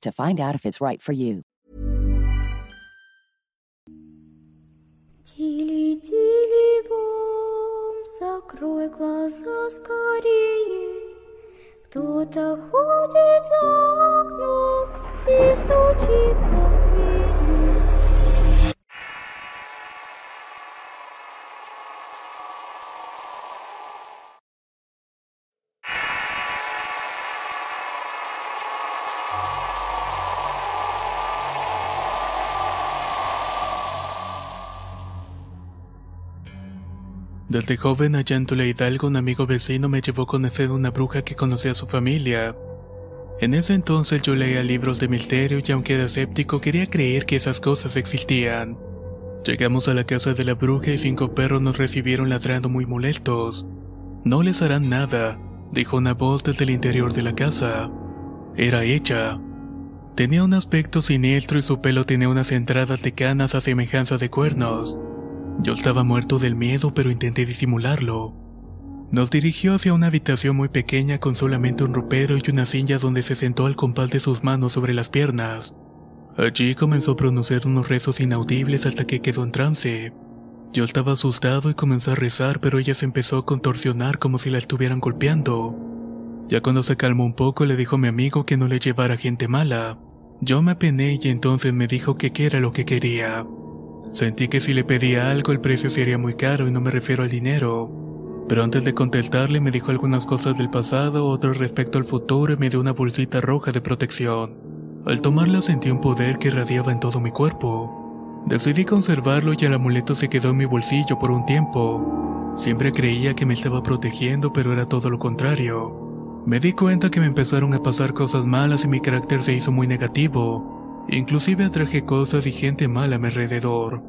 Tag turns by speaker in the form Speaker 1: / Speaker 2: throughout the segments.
Speaker 1: to find out if it's right for you.
Speaker 2: Тили-тили бом, закрой глаза скорее. Кто-то ходит за окном и стучится
Speaker 3: Desde joven allá en Tula Hidalgo, un amigo vecino me llevó a conocer una bruja que conocía a su familia. En ese entonces yo leía libros de misterio y aunque era escéptico quería creer que esas cosas existían. Llegamos a la casa de la bruja y cinco perros nos recibieron ladrando muy molestos. No les harán nada, dijo una voz desde el interior de la casa. Era ella. Tenía un aspecto siniestro y su pelo tenía unas entradas de canas a semejanza de cuernos. Yo estaba muerto del miedo, pero intenté disimularlo. Nos dirigió hacia una habitación muy pequeña con solamente un ropero y una silla donde se sentó al compás de sus manos sobre las piernas. Allí comenzó a pronunciar unos rezos inaudibles hasta que quedó en trance. Yo estaba asustado y comencé a rezar, pero ella se empezó a contorsionar como si la estuvieran golpeando. Ya cuando se calmó un poco le dijo a mi amigo que no le llevara gente mala. Yo me apené y entonces me dijo que qué era lo que quería. Sentí que si le pedía algo el precio sería muy caro y no me refiero al dinero. Pero antes de contestarle me dijo algunas cosas del pasado, otras respecto al futuro y me dio una bolsita roja de protección. Al tomarla sentí un poder que irradiaba en todo mi cuerpo. Decidí conservarlo y el amuleto se quedó en mi bolsillo por un tiempo. Siempre creía que me estaba protegiendo, pero era todo lo contrario. Me di cuenta que me empezaron a pasar cosas malas y mi carácter se hizo muy negativo. Inclusive atraje cosas y gente mala a mi alrededor.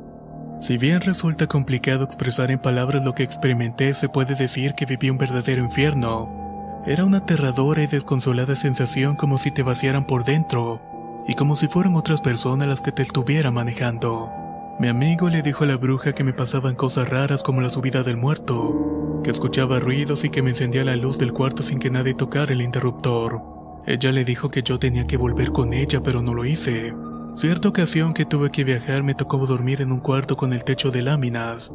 Speaker 3: Si bien resulta complicado expresar en palabras lo que experimenté, se puede decir que viví un verdadero infierno. Era una aterradora y desconsolada sensación como si te vaciaran por dentro, y como si fueran otras personas las que te estuvieran manejando. Mi amigo le dijo a la bruja que me pasaban cosas raras como la subida del muerto, que escuchaba ruidos y que me encendía la luz del cuarto sin que nadie tocara el interruptor. Ella le dijo que yo tenía que volver con ella, pero no lo hice. Cierta ocasión que tuve que viajar me tocó dormir en un cuarto con el techo de láminas.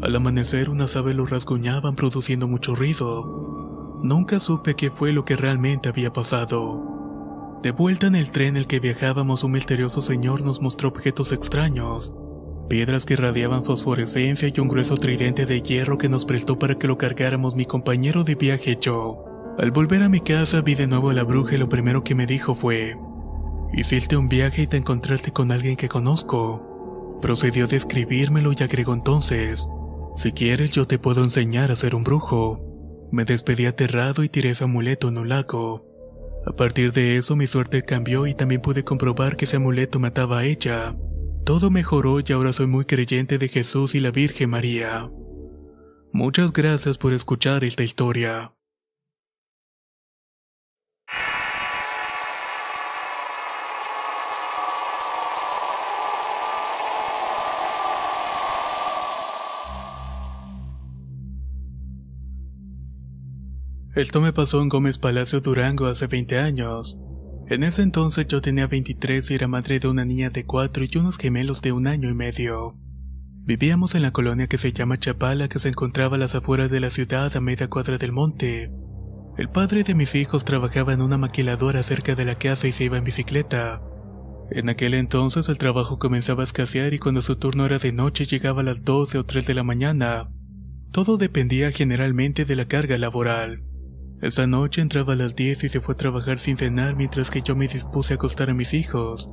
Speaker 3: Al amanecer unas aves lo rasguñaban produciendo mucho ruido. Nunca supe qué fue lo que realmente había pasado. De vuelta en el tren en el que viajábamos un misterioso señor nos mostró objetos extraños. Piedras que irradiaban fosforescencia y un grueso tridente de hierro que nos prestó para que lo cargáramos mi compañero de viaje yo. Al volver a mi casa vi de nuevo a la bruja y lo primero que me dijo fue, Hiciste un viaje y te encontraste con alguien que conozco. Procedió a describírmelo y agregó entonces, si quieres yo te puedo enseñar a ser un brujo. Me despedí aterrado y tiré ese amuleto en un lago. A partir de eso mi suerte cambió y también pude comprobar que ese amuleto mataba a ella. Todo mejoró y ahora soy muy creyente de Jesús y la Virgen María. Muchas gracias por escuchar esta historia. Esto me pasó en Gómez Palacio Durango hace 20 años. En ese entonces yo tenía 23 y era madre de una niña de 4 y unos gemelos de un año y medio. Vivíamos en la colonia que se llama Chapala que se encontraba a las afueras de la ciudad a media cuadra del monte. El padre de mis hijos trabajaba en una maquiladora cerca de la casa y se iba en bicicleta. En aquel entonces el trabajo comenzaba a escasear y cuando su turno era de noche llegaba a las 12 o 3 de la mañana. Todo dependía generalmente de la carga laboral. Esa noche entraba a las 10 y se fue a trabajar sin cenar mientras que yo me dispuse a acostar a mis hijos.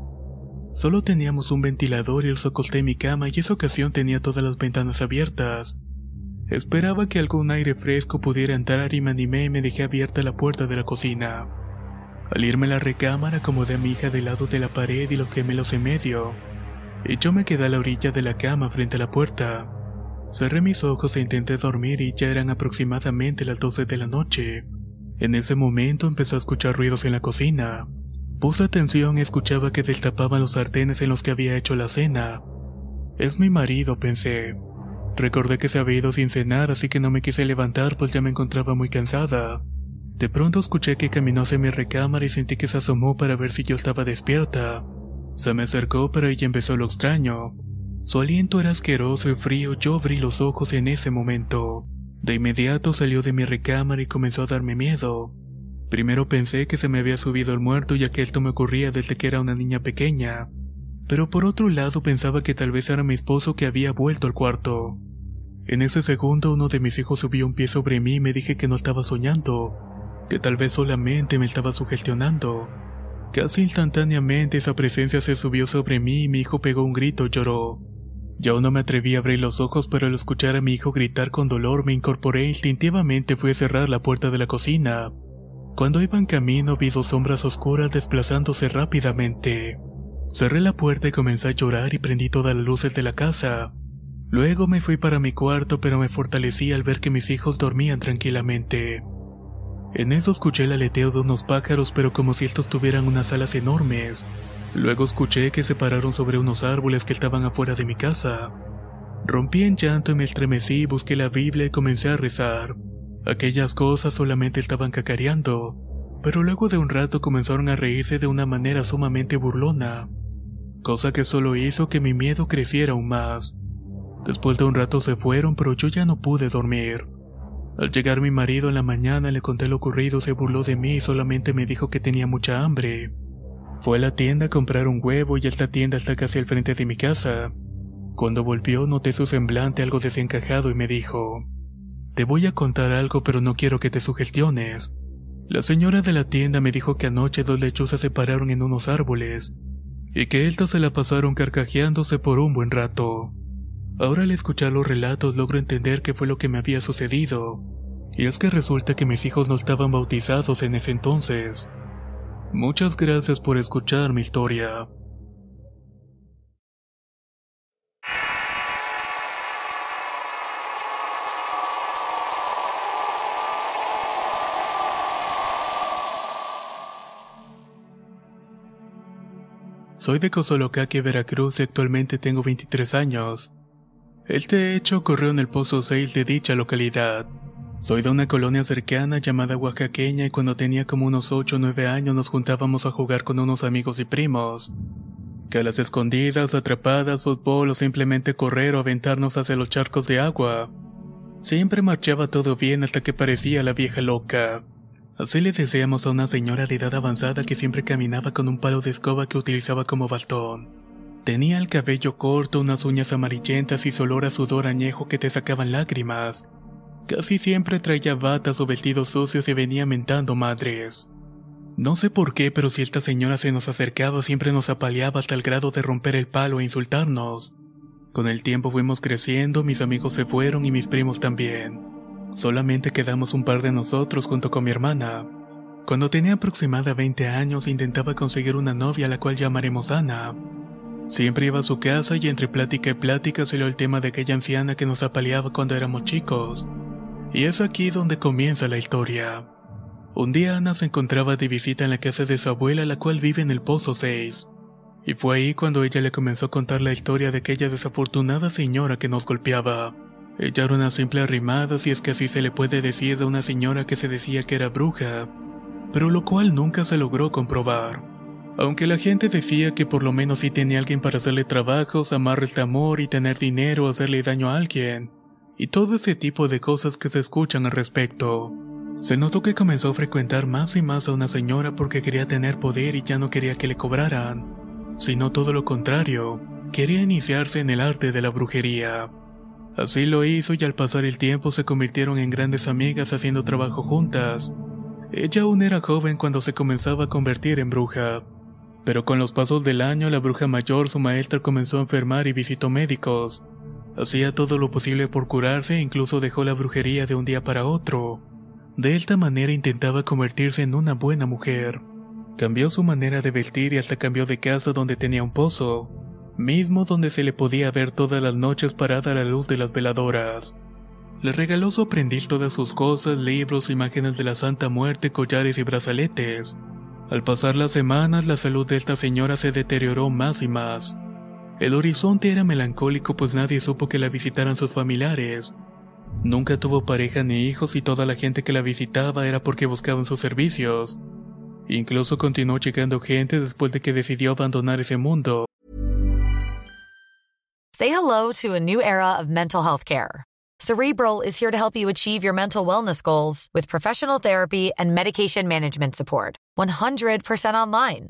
Speaker 3: Solo teníamos un ventilador y los acosté en mi cama y esa ocasión tenía todas las ventanas abiertas. Esperaba que algún aire fresco pudiera entrar y me animé y me dejé abierta la puerta de la cocina. Al irme a la recámara acomodé a mi hija del lado de la pared y los gemelos en medio. Y yo me quedé a la orilla de la cama frente a la puerta. Cerré mis ojos e intenté dormir y ya eran aproximadamente las 12 de la noche. En ese momento empecé a escuchar ruidos en la cocina. Puse atención y escuchaba que destapaban los sartenes en los que había hecho la cena. Es mi marido, pensé. Recordé que se había ido sin cenar, así que no me quise levantar pues ya me encontraba muy cansada. De pronto escuché que caminó hacia mi recámara y sentí que se asomó para ver si yo estaba despierta. Se me acercó pero ella empezó lo extraño. Su aliento era asqueroso y frío, yo abrí los ojos en ese momento. De inmediato salió de mi recámara y comenzó a darme miedo. Primero pensé que se me había subido el muerto ya que esto me ocurría desde que era una niña pequeña. Pero por otro lado pensaba que tal vez era mi esposo que había vuelto al cuarto. En ese segundo uno de mis hijos subió un pie sobre mí y me dije que no estaba soñando que tal vez solamente me estaba sugestionando. Casi instantáneamente esa presencia se subió sobre mí y mi hijo pegó un grito y lloró. Yo no me atreví a abrir los ojos, pero al escuchar a mi hijo gritar con dolor me incorporé e instintivamente fui a cerrar la puerta de la cocina. Cuando iba en camino vi dos sombras oscuras desplazándose rápidamente. Cerré la puerta y comencé a llorar y prendí todas las luces de la casa. Luego me fui para mi cuarto, pero me fortalecí al ver que mis hijos dormían tranquilamente. En eso escuché el aleteo de unos pájaros, pero como si estos tuvieran unas alas enormes. Luego escuché que se pararon sobre unos árboles que estaban afuera de mi casa. Rompí en llanto y me estremecí, busqué la Biblia y comencé a rezar. Aquellas cosas solamente estaban cacareando, pero luego de un rato comenzaron a reírse de una manera sumamente burlona, cosa que solo hizo que mi miedo creciera aún más. Después de un rato se fueron, pero yo ya no pude dormir. Al llegar mi marido en la mañana le conté lo ocurrido, se burló de mí y solamente me dijo que tenía mucha hambre. Fue a la tienda a comprar un huevo y esta tienda está casi al frente de mi casa. Cuando volvió noté su semblante algo desencajado y me dijo, Te voy a contar algo pero no quiero que te sugestiones. La señora de la tienda me dijo que anoche dos lechuzas se pararon en unos árboles y que estas se la pasaron carcajeándose por un buen rato. Ahora al escuchar los relatos logro entender qué fue lo que me había sucedido. Y es que resulta que mis hijos no estaban bautizados en ese entonces. Muchas gracias por escuchar mi historia. Soy de Cozolocaque, Veracruz y actualmente tengo 23 años. Este hecho ocurrió en el Pozo 6 de dicha localidad. Soy de una colonia cercana llamada Oaxaqueña y cuando tenía como unos 8 o 9 años nos juntábamos a jugar con unos amigos y primos. Que las escondidas, atrapadas, fútbol o simplemente correr o aventarnos hacia los charcos de agua. Siempre marchaba todo bien hasta que parecía la vieja loca. Así le deseamos a una señora de edad avanzada que siempre caminaba con un palo de escoba que utilizaba como bastón. Tenía el cabello corto, unas uñas amarillentas y su olor a sudor añejo que te sacaban lágrimas. Casi siempre traía batas o vestidos sucios y venía mentando madres. No sé por qué, pero si esta señora se nos acercaba siempre nos apaleaba hasta el grado de romper el palo e insultarnos. Con el tiempo fuimos creciendo, mis amigos se fueron y mis primos también. Solamente quedamos un par de nosotros junto con mi hermana. Cuando tenía aproximadamente 20 años intentaba conseguir una novia a la cual llamaremos Ana. Siempre iba a su casa y entre plática y plática salió el tema de aquella anciana que nos apaleaba cuando éramos chicos. Y es aquí donde comienza la historia. Un día Ana se encontraba de visita en la casa de su abuela, la cual vive en el Pozo 6. Y fue ahí cuando ella le comenzó a contar la historia de aquella desafortunada señora que nos golpeaba. Ella era una simple arrimada, si es que así se le puede decir de una señora que se decía que era bruja, pero lo cual nunca se logró comprobar. Aunque la gente decía que por lo menos sí tenía alguien para hacerle trabajos, amarle el amor y tener dinero o hacerle daño a alguien. Y todo ese tipo de cosas que se escuchan al respecto. Se notó que comenzó a frecuentar más y más a una señora porque quería tener poder y ya no quería que le cobraran. sino todo lo contrario, quería iniciarse en el arte de la brujería. Así lo hizo y al pasar el tiempo se convirtieron en grandes amigas haciendo trabajo juntas. Ella aún era joven cuando se comenzaba a convertir en bruja. Pero con los pasos del año la bruja mayor, su maestra, comenzó a enfermar y visitó médicos. Hacía todo lo posible por curarse e incluso dejó la brujería de un día para otro. De esta manera intentaba convertirse en una buena mujer. Cambió su manera de vestir y hasta cambió de casa donde tenía un pozo, mismo donde se le podía ver todas las noches parada a la luz de las veladoras. Le regaló su aprendiz todas sus cosas, libros, imágenes de la Santa Muerte, collares y brazaletes. Al pasar las semanas, la salud de esta señora se deterioró más y más. El horizonte era melancólico pues nadie supo que la visitaran sus familiares. Nunca tuvo pareja ni hijos y toda la gente que la visitaba era porque buscaban sus servicios. Incluso continuó llegando gente después de que decidió abandonar ese mundo.
Speaker 4: Say hello to a new era of mental health care. Cerebral is here to help you achieve your mental wellness goals with professional therapy and medication management support. 100% online.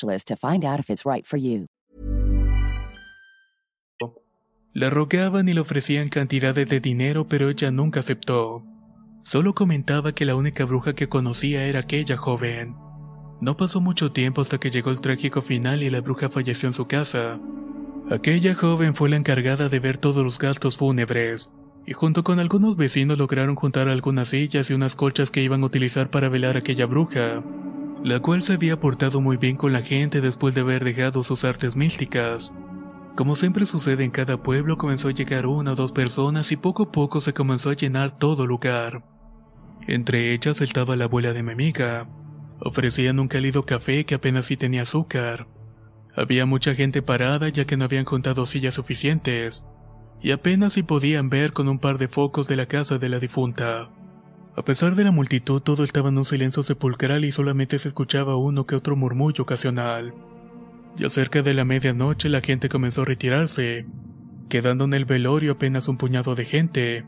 Speaker 1: to find out if it's right for you.
Speaker 3: Le rogaban y le ofrecían cantidades de dinero, pero ella nunca aceptó. Solo comentaba que la única bruja que conocía era aquella joven. No pasó mucho tiempo hasta que llegó el trágico final y la bruja falleció en su casa. Aquella joven fue la encargada de ver todos los gastos fúnebres, y junto con algunos vecinos lograron juntar algunas sillas y unas colchas que iban a utilizar para velar a aquella bruja, la cual se había portado muy bien con la gente después de haber dejado sus artes místicas. Como siempre sucede en cada pueblo, comenzó a llegar una o dos personas y poco a poco se comenzó a llenar todo lugar. Entre ellas estaba la abuela de mi amiga. Ofrecían un cálido café que apenas sí tenía azúcar. Había mucha gente parada ya que no habían juntado sillas suficientes, y apenas si podían ver con un par de focos de la casa de la difunta. A pesar de la multitud, todo estaba en un silencio sepulcral y solamente se escuchaba uno que otro murmullo ocasional. Ya cerca de la medianoche la gente comenzó a retirarse, quedando en el velorio apenas un puñado de gente.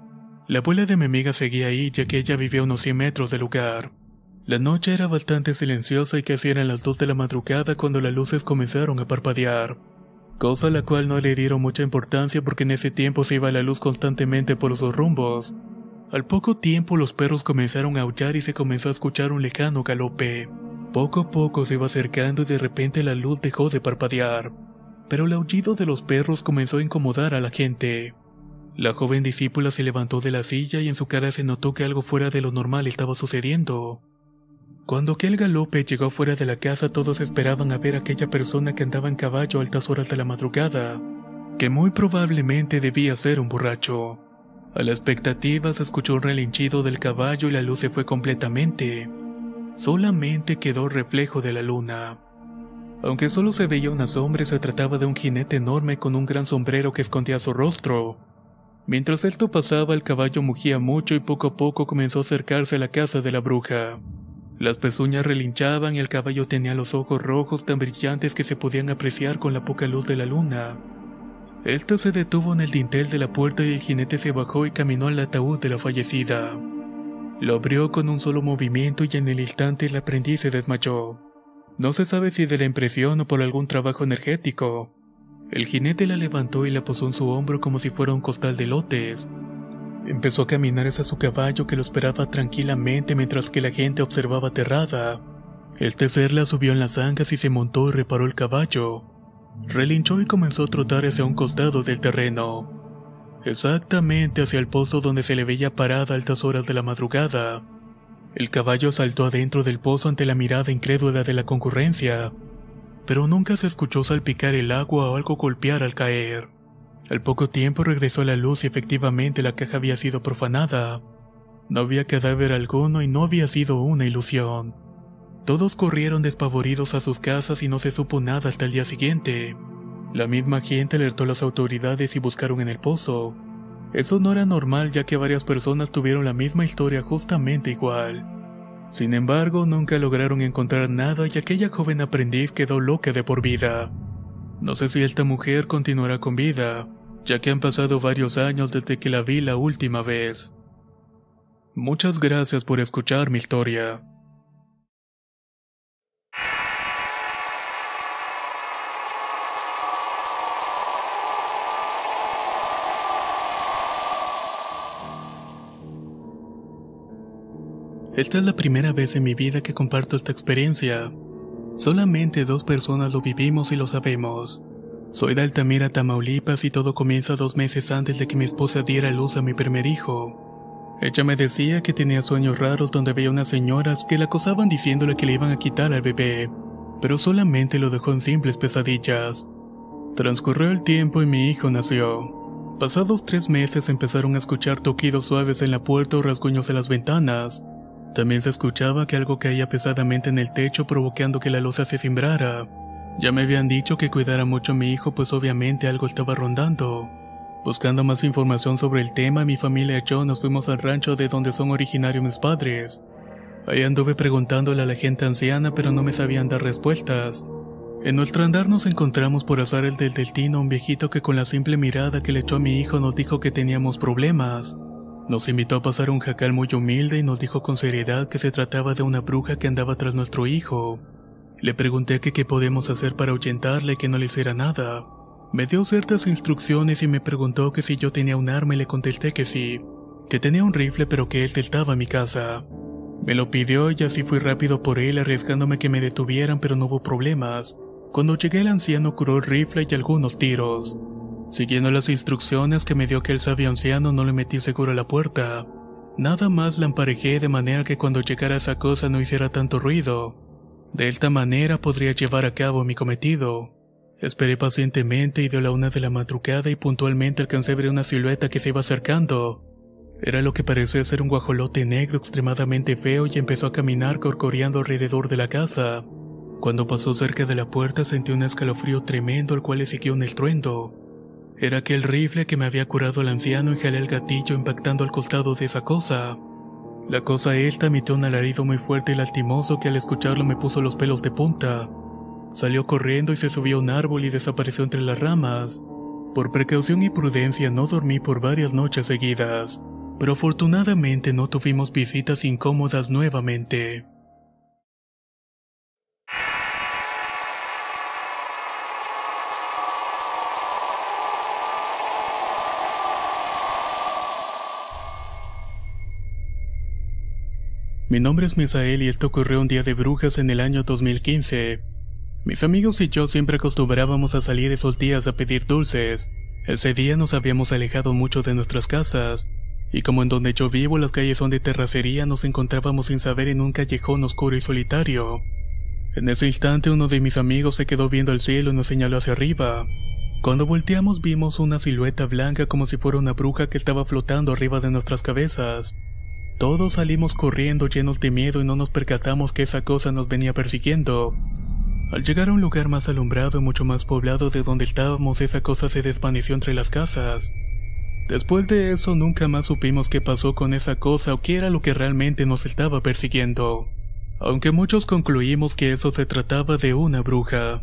Speaker 3: La abuela de mi amiga seguía ahí ya que ella vivía a unos 100 metros del lugar. La noche era bastante silenciosa y casi eran las 2 de la madrugada cuando las luces comenzaron a parpadear, cosa a la cual no le dieron mucha importancia porque en ese tiempo se iba la luz constantemente por dos rumbos. Al poco tiempo los perros comenzaron a aullar y se comenzó a escuchar un lejano galope. Poco a poco se iba acercando y de repente la luz dejó de parpadear, pero el aullido de los perros comenzó a incomodar a la gente. La joven discípula se levantó de la silla y en su cara se notó que algo fuera de lo normal estaba sucediendo. Cuando aquel galope llegó fuera de la casa todos esperaban a ver a aquella persona que andaba en caballo a altas horas de la madrugada, que muy probablemente debía ser un borracho. A la expectativa se escuchó un relinchido del caballo y la luz se fue completamente. Solamente quedó reflejo de la luna. Aunque solo se veía una sombra, se trataba de un jinete enorme con un gran sombrero que escondía su rostro. Mientras esto pasaba, el caballo mugía mucho y poco a poco comenzó a acercarse a la casa de la bruja. Las pezuñas relinchaban y el caballo tenía los ojos rojos tan brillantes que se podían apreciar con la poca luz de la luna. Esta se detuvo en el dintel de la puerta y el jinete se bajó y caminó al ataúd de la fallecida. Lo abrió con un solo movimiento y en el instante el aprendiz se desmayó. No se sabe si de la impresión o por algún trabajo energético. El jinete la levantó y la posó en su hombro como si fuera un costal de lotes. Empezó a caminar hacia su caballo que lo esperaba tranquilamente mientras que la gente observaba aterrada. El tercer la subió en las ancas y se montó y reparó el caballo. Relinchó y comenzó a trotar hacia un costado del terreno. Exactamente hacia el pozo donde se le veía parada a altas horas de la madrugada. El caballo saltó adentro del pozo ante la mirada incrédula de la concurrencia, pero nunca se escuchó salpicar el agua o algo golpear al caer. Al poco tiempo regresó la luz y efectivamente la caja había sido profanada. No había cadáver alguno y no había sido una ilusión. Todos corrieron despavoridos a sus casas y no se supo nada hasta el día siguiente. La misma gente alertó a las autoridades y buscaron en el pozo. Eso no era normal ya que varias personas tuvieron la misma historia justamente igual. Sin embargo, nunca lograron encontrar nada y aquella joven aprendiz quedó loca de por vida. No sé si esta mujer continuará con vida, ya que han pasado varios años desde que la vi la última vez. Muchas gracias por escuchar mi historia. Esta es la primera vez en mi vida que comparto esta experiencia. Solamente dos personas lo vivimos y lo sabemos. Soy de Altamira, Tamaulipas y todo comienza dos meses antes de que mi esposa diera luz a mi primer hijo. Ella me decía que tenía sueños raros donde veía unas señoras que la acosaban diciéndole que le iban a quitar al bebé, pero solamente lo dejó en simples pesadillas. Transcurrió el tiempo y mi hijo nació. Pasados tres meses empezaron a escuchar toquidos suaves en la puerta o rasguños en las ventanas. También se escuchaba que algo caía pesadamente en el techo provocando que la losa se cimbrara. Ya me habían dicho que cuidara mucho a mi hijo pues obviamente algo estaba rondando. Buscando más información sobre el tema, mi familia y yo nos fuimos al rancho de donde son originarios mis padres. Ahí anduve preguntándole a la gente anciana pero no me sabían dar respuestas. En nuestro andar nos encontramos por azar el del destino un viejito que con la simple mirada que le echó a mi hijo nos dijo que teníamos problemas. Nos invitó a pasar un jacal muy humilde y nos dijo con seriedad que se trataba de una bruja que andaba tras nuestro hijo. Le pregunté que qué podemos hacer para ahuyentarle y que no le hiciera nada. Me dio ciertas instrucciones y me preguntó que si yo tenía un arma y le contesté que sí, que tenía un rifle pero que él estaba en mi casa. Me lo pidió y así fui rápido por él arriesgándome que me detuvieran pero no hubo problemas. Cuando llegué el anciano curó el rifle y algunos tiros. Siguiendo las instrucciones que me dio aquel sabio anciano no le metí seguro a la puerta. Nada más la emparejé de manera que cuando llegara esa cosa no hiciera tanto ruido. De esta manera podría llevar a cabo mi cometido. Esperé pacientemente y dio la una de la madrugada y puntualmente alcancé a ver una silueta que se iba acercando. Era lo que parecía ser un guajolote negro extremadamente feo y empezó a caminar corcoreando alrededor de la casa. Cuando pasó cerca de la puerta sentí un escalofrío tremendo al cual le siguió un estruendo. Era aquel rifle que me había curado el anciano y jalé el gatillo impactando al costado de esa cosa. La cosa esta emitió un alarido muy fuerte y lastimoso que al escucharlo me puso los pelos de punta. Salió corriendo y se subió a un árbol y desapareció entre las ramas. Por precaución y prudencia no dormí por varias noches seguidas, pero afortunadamente no tuvimos visitas incómodas nuevamente. Mi nombre es Misael y esto ocurrió un día de brujas en el año 2015. Mis amigos y yo siempre acostumbrábamos a salir esos días a pedir dulces. Ese día nos habíamos alejado mucho de nuestras casas, y como en donde yo vivo las calles son de terracería, nos encontrábamos sin saber en un callejón oscuro y solitario. En ese instante uno de mis amigos se quedó viendo el cielo y nos señaló hacia arriba. Cuando volteamos vimos una silueta blanca como si fuera una bruja que estaba flotando arriba de nuestras cabezas. Todos salimos corriendo llenos de miedo y no nos percatamos que esa cosa nos venía persiguiendo. Al llegar a un lugar más alumbrado y mucho más poblado de donde estábamos, esa cosa se desvaneció entre las casas. Después de eso nunca más supimos qué pasó con esa cosa o qué era lo que realmente nos estaba persiguiendo. Aunque muchos concluimos que eso se trataba de una bruja.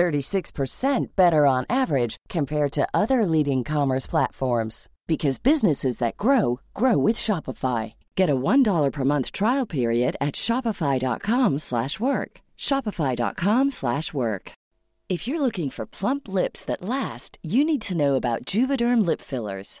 Speaker 1: 36% better on average compared to other leading commerce platforms because businesses that grow grow with Shopify. Get a $1 per month trial period at shopify.com/work. shopify.com/work. If you're looking for plump lips that last, you need to know about Juvederm lip fillers.